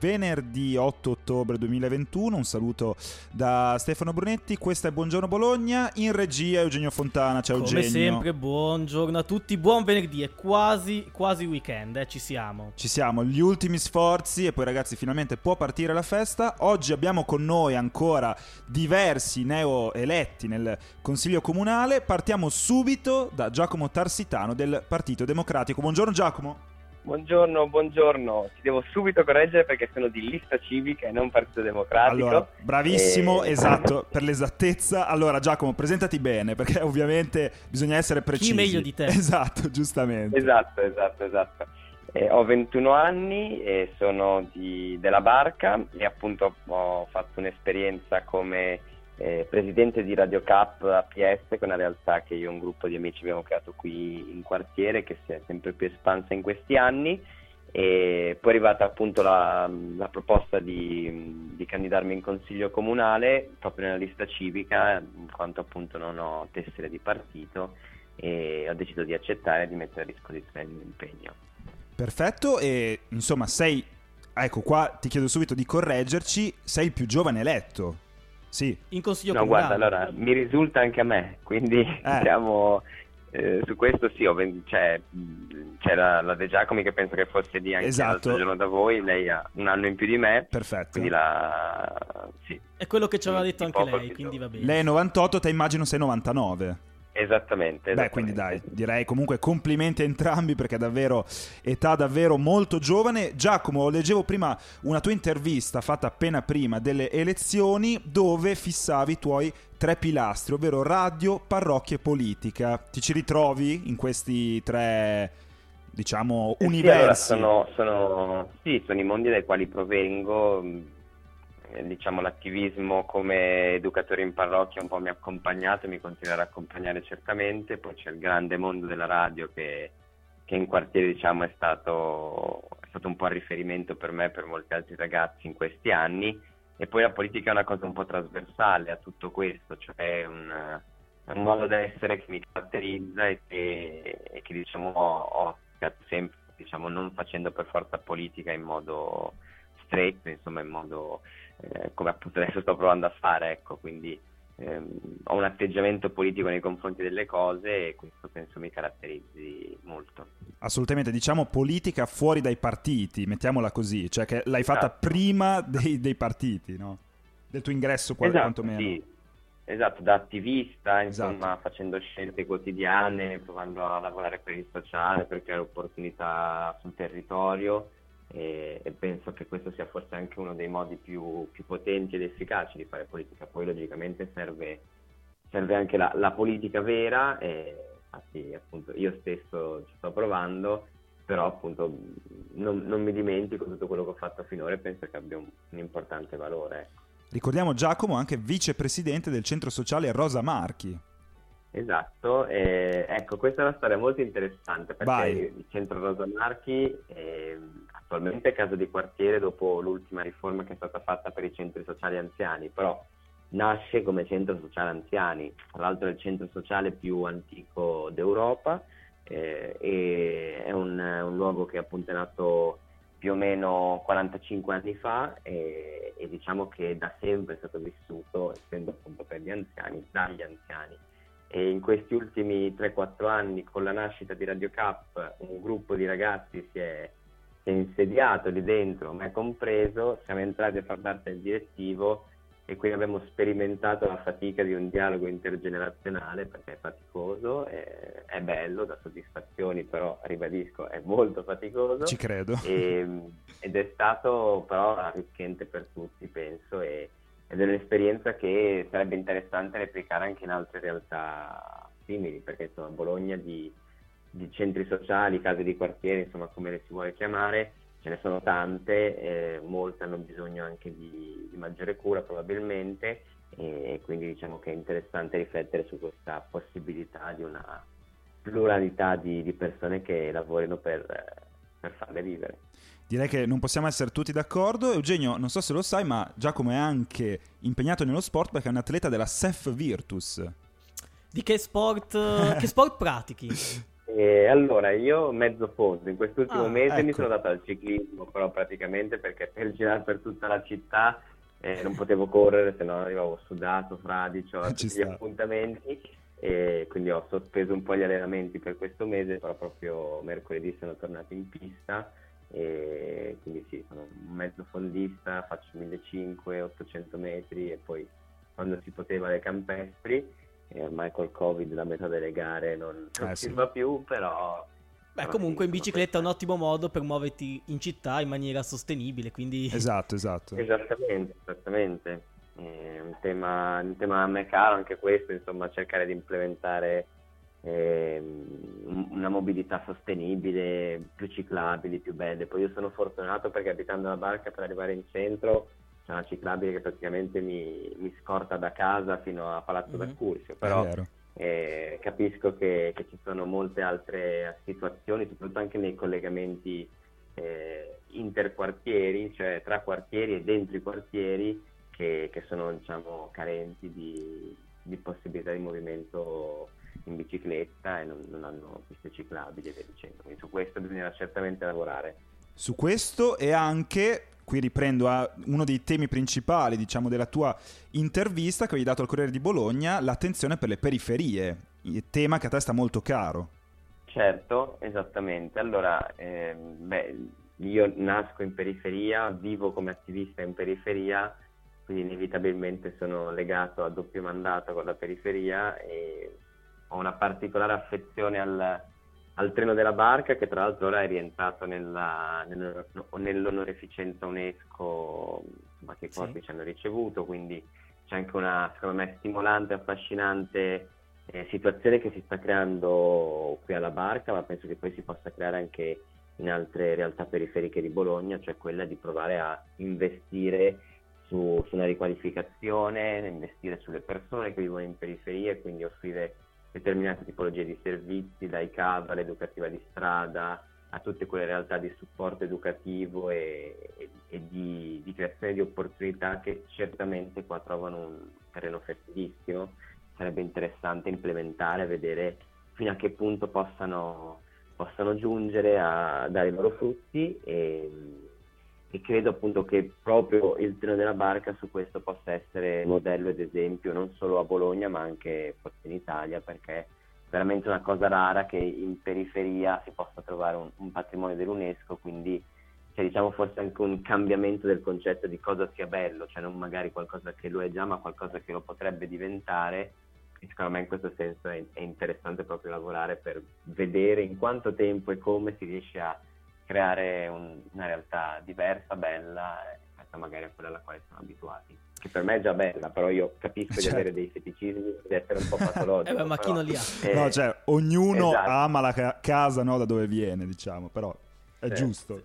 venerdì 8 ottobre 2021. Un saluto da Stefano Brunetti. Questa è Buongiorno Bologna. In regia Eugenio Fontana. Ciao Come Eugenio. sempre, buongiorno a tutti. Buon venerdì. È quasi, quasi weekend, eh, ci siamo. Ci siamo, gli ultimi sforzi e poi ragazzi finalmente può partire la festa. Oggi abbiamo con noi ancora diversi neo eletti nel Consiglio Comunale. Partiamo subito da Giacomo Tarsitano del Partito Democratico. Buongiorno Giacomo. Buongiorno, buongiorno. Ti devo subito correggere perché sono di lista civica e non Partito Democratico. Allora, bravissimo, E- esatto, per l'esattezza. Allora, Giacomo, presentati bene, perché ovviamente bisogna essere precisi. meglio di te? Esatto, giustamente. Esatto, esatto, esatto. Eh, ho 21 anni e sono di- della Barca e appunto ho fatto un'esperienza come eh, presidente di Radio Cap APS, che è una realtà che io e un gruppo di amici abbiamo creato qui in quartiere, che si è sempre più espansa in questi anni. E poi è arrivata appunto la, la proposta di, di candidarmi in consiglio comunale proprio nella lista civica, in quanto appunto non ho tessere di partito e ho deciso di accettare e di mettere a disposizione il mio impegno. Perfetto, e insomma, sei. Ecco, qua ti chiedo subito di correggerci. Sei il più giovane eletto. Sì, In consiglio No, comunale. guarda, allora mi risulta anche a me, quindi diciamo eh, su questo sì, ho ven- cioè, c'era la De Giacomi che penso che fosse di anche Esatto. l'altro giorno da voi, lei ha un anno in più di me, perfetto. quindi la sì, È quello che ci aveva detto anche lei, quindi va bene. Lei è 98, te immagino sei 99. Esattamente. Beh, quindi dai, esattamente. direi comunque complimenti a entrambi perché è davvero età davvero molto giovane. Giacomo, leggevo prima una tua intervista fatta appena prima delle elezioni dove fissavi i tuoi tre pilastri, ovvero radio, parrocchia e politica. Ti ci ritrovi in questi tre, diciamo, Eh sì, universi? allora, sono, sono- sì, sono i mondi dai quali provengo. Eh, Diciamo l'attivismo come educatore in parrocchia un po' mi ha accompagnato e mi continuerà a accompagnare certamente. Poi c'è il grande mondo della radio che, che in quartiere diciamo, è, stato, è stato un po' il riferimento per me e per molti altri ragazzi in questi anni. E poi la politica è una cosa un po' trasversale a tutto questo, cioè un, è un modo d'essere che mi caratterizza e che, e che, diciamo ho, ho sempre, diciamo, non facendo per forza politica in modo stretto, insomma in modo eh, come appunto adesso sto provando a fare, ecco, quindi ehm, ho un atteggiamento politico nei confronti delle cose e questo penso mi caratterizzi molto. Assolutamente, diciamo politica fuori dai partiti, mettiamola così, cioè che l'hai fatta Esatto. prima dei, dei partiti, no? Del tuo ingresso qua, esatto, quantomeno. sì. Esatto, da attivista, Esatto. insomma, facendo scelte quotidiane, provando a lavorare per il sociale, per creare opportunità sul territorio e, e penso che questo sia forse anche uno dei modi più, più potenti ed efficaci di fare politica. Poi logicamente serve, serve anche la, la politica vera e infatti appunto io stesso ci sto provando, però appunto non, non mi dimentico tutto quello che ho fatto finora e penso che abbia un, un importante valore. Ricordiamo Giacomo anche vicepresidente del centro sociale Rosa Marchi. Esatto, e ecco, questa è una storia molto interessante perché Vai. il centro Rosa Marchi eh, attualmente casa di quartiere dopo l'ultima riforma che è stata fatta per i centri sociali anziani, però nasce come centro sociale anziani, tra l'altro è il centro sociale più antico d'Europa eh, e è un, un luogo che appunto è nato più o meno 45 anni fa e, e diciamo che da sempre è stato vissuto, essendo appunto per gli anziani, dagli anziani. E in questi ultimi 3-4 anni con la nascita di Radio Cap un gruppo di ragazzi si è, si è insediato lì dentro, me compreso, siamo entrati a far parte del direttivo e quindi abbiamo sperimentato la fatica di un dialogo intergenerazionale perché è faticoso, è, è bello, dà soddisfazioni, però ribadisco è molto faticoso Ci credo. e, ed è stato però arricchente per tutti, penso, e, ed è un'esperienza che sarebbe interessante replicare anche in altre realtà simili, perché insomma a Bologna di, di centri sociali, case di quartiere, insomma come le si vuole chiamare, ce ne sono tante, eh, molte hanno bisogno anche di, di maggiore cura probabilmente e quindi diciamo che è interessante riflettere su questa possibilità di una pluralità di, di persone che lavorino per, per farle vivere. Direi che non possiamo essere tutti d'accordo. Eugenio, non so se lo sai, ma Giacomo è anche impegnato nello sport perché è un atleta della SEF Virtus. Di che sport, che sport pratichi? E allora, io mezzo fondo, in quest'ultimo Ah, mese mi ecco. sono dato al ciclismo, però praticamente perché per girare per tutta la città eh, non potevo correre, se no arrivavo sudato, fradicio, a tutti gli sta. appuntamenti e quindi ho sospeso un po' gli allenamenti per questo mese, però proprio mercoledì sono tornato in pista e quindi sì, sono un mezzo fondista, faccio 1500, 800 metri e poi quando si poteva le campestri e ormai col covid la metà delle gare non, non Eh, si sì. fa più, però... Beh, comunque in bicicletta è un ottimo modo per muoverti in città in maniera sostenibile, quindi... Esatto, esatto. Esattamente, esattamente. È un tema, un tema a me caro anche questo, insomma, cercare di implementare ehm, una mobilità sostenibile, più ciclabili, più belle. Poi io sono fortunato perché abitando la barca per arrivare in centro una ciclabile che praticamente mi, mi scorta da casa fino a Palazzo Mhm. d'Accursio, però eh, capisco che, che ci sono molte altre situazioni, soprattutto anche nei collegamenti eh, interquartieri, cioè tra quartieri e dentro i quartieri, che, che sono diciamo, carenti di, di possibilità di movimento in bicicletta e non, non hanno piste ciclabili e via dicendo. Quindi su questo bisognerà certamente lavorare. Su questo e anche, qui riprendo a uno dei temi principali, diciamo, della tua intervista che avevi dato al Corriere di Bologna, l'attenzione per le periferie, tema che a te sta molto caro. Certo, esattamente. Allora, ehm, beh, io nasco in periferia, vivo come attivista in periferia, quindi inevitabilmente sono legato a doppio mandato con la periferia e ho una particolare affezione al, al treno della barca che tra l'altro ora è rientrato nella, nel- nell'onoreficenza UNESCO insomma, che i Sì. corpi ci hanno ricevuto, quindi c'è anche una, secondo me, stimolante, affascinante eh, situazione che si sta creando qui alla barca, ma penso che poi si possa creare anche in altre realtà periferiche di Bologna, cioè quella di provare a investire su, su una riqualificazione, investire sulle persone che vivono in periferia e quindi offrire determinate tipologie di servizi, dai CAV all'educativa di strada, a tutte quelle realtà di supporto educativo e, e- e di, di creazione di opportunità che certamente qua trovano un terreno fertilissimo. Sarebbe interessante implementare, vedere fino a che punto possano, possano giungere a dare i loro frutti e, e credo appunto che proprio il treno della barca su questo possa essere modello ed esempio non solo a Bologna ma anche forse in Italia perché è veramente una cosa rara che in periferia si possa trovare un, un patrimonio dell'UNESCO, quindi c'è diciamo forse anche un cambiamento del concetto di cosa sia bello, cioè non magari qualcosa che lo è già ma qualcosa che lo potrebbe diventare. E secondo me in questo senso è, è interessante proprio lavorare per vedere in quanto tempo e come si riesce a creare un- una realtà diversa, bella, eh, rispetto magari a quella alla quale siamo abituati. Che per me è già bella, però io capisco di Certo. avere dei feticismi, di essere un po' patologico. Eh beh, ma chi non li ha? eh, no, cioè, ognuno esatto. ama la ca- casa no, da dove viene, diciamo, però è Certo. giusto.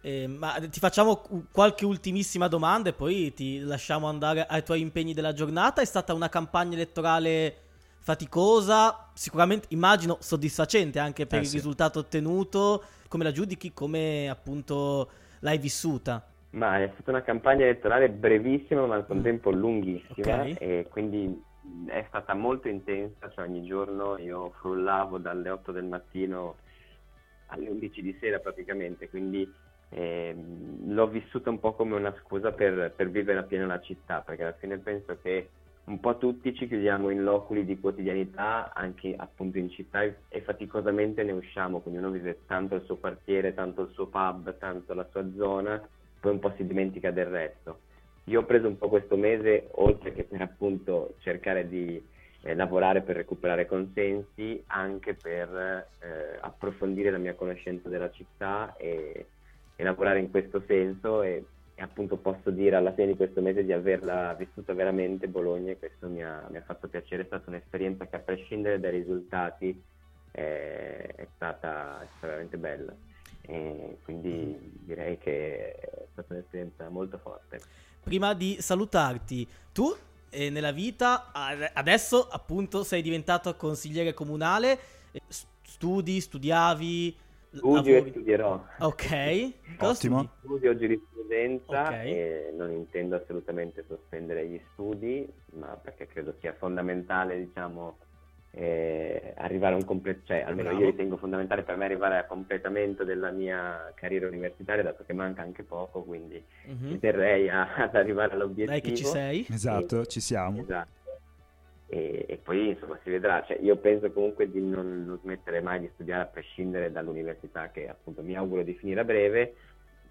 Eh, ma ti facciamo qualche ultimissima domanda e poi ti lasciamo andare ai tuoi impegni della giornata. È stata una campagna elettorale faticosa, sicuramente immagino soddisfacente anche per Eh, il sì. risultato ottenuto. Come la giudichi? Come appunto l'hai vissuta? Ma è stata una campagna elettorale brevissima ma al contempo lunghissima Ok. e quindi è stata molto intensa, cioè ogni giorno io frullavo dalle 8 del mattino alle 11 di sera praticamente, quindi ehm, l'ho vissuta un po' come una scusa per, per vivere appieno la città, perché alla fine penso che un po' tutti ci chiudiamo in loculi di quotidianità, anche appunto in città, e, faticosamente ne usciamo, quindi uno vive tanto il suo quartiere, tanto il suo pub, tanto la sua zona, poi un po' si dimentica del resto. Io ho preso un po' questo mese, oltre che per appunto cercare di eh, lavorare per recuperare consensi, anche per eh, approfondire la mia conoscenza della città e, e lavorare in questo senso e, e appunto posso dire alla fine di questo mese di averla vissuta veramente Bologna e questo mi ha, mi ha fatto piacere, è stata un'esperienza che a prescindere dai risultati eh, è, stata, è stata veramente bella. E quindi direi che è stata un'esperienza molto forte. Prima di salutarti, tu eh, nella vita ad- adesso appunto sei diventato consigliere comunale, eh, studi, studiavi, Studio e lavori- studierò. Ok, cosa Ottimo. studi? Studio giurisprudenza Ok. e non intendo assolutamente sospendere gli studi, ma perché credo sia fondamentale, diciamo, eh, arrivare a un completo, cioè almeno Bravo. io ritengo fondamentale per me arrivare al completamento della mia carriera universitaria, dato che manca anche poco, quindi Mhm. ci terrei a- ad arrivare all'obiettivo. Dai che ci sei. Esatto, ci siamo. Esatto. E, e poi insomma si vedrà, cioè, io penso comunque di non, non smettere mai di studiare a prescindere dall'università che appunto mi auguro di finire a breve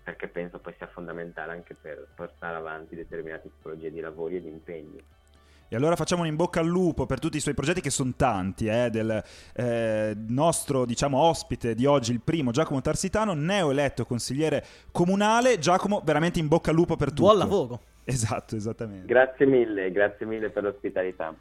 perché penso poi sia fondamentale anche per portare avanti determinate tipologie di lavori e di impegni. E allora facciamo un in bocca al lupo per tutti i suoi progetti che sono tanti, eh, del eh, nostro diciamo ospite di oggi, il primo Giacomo Tarsitano, neo eletto consigliere comunale. Giacomo, veramente in bocca al lupo per tutto. Buon lavoro. Esatto, esattamente. Grazie mille, grazie mille per l'ospitalità.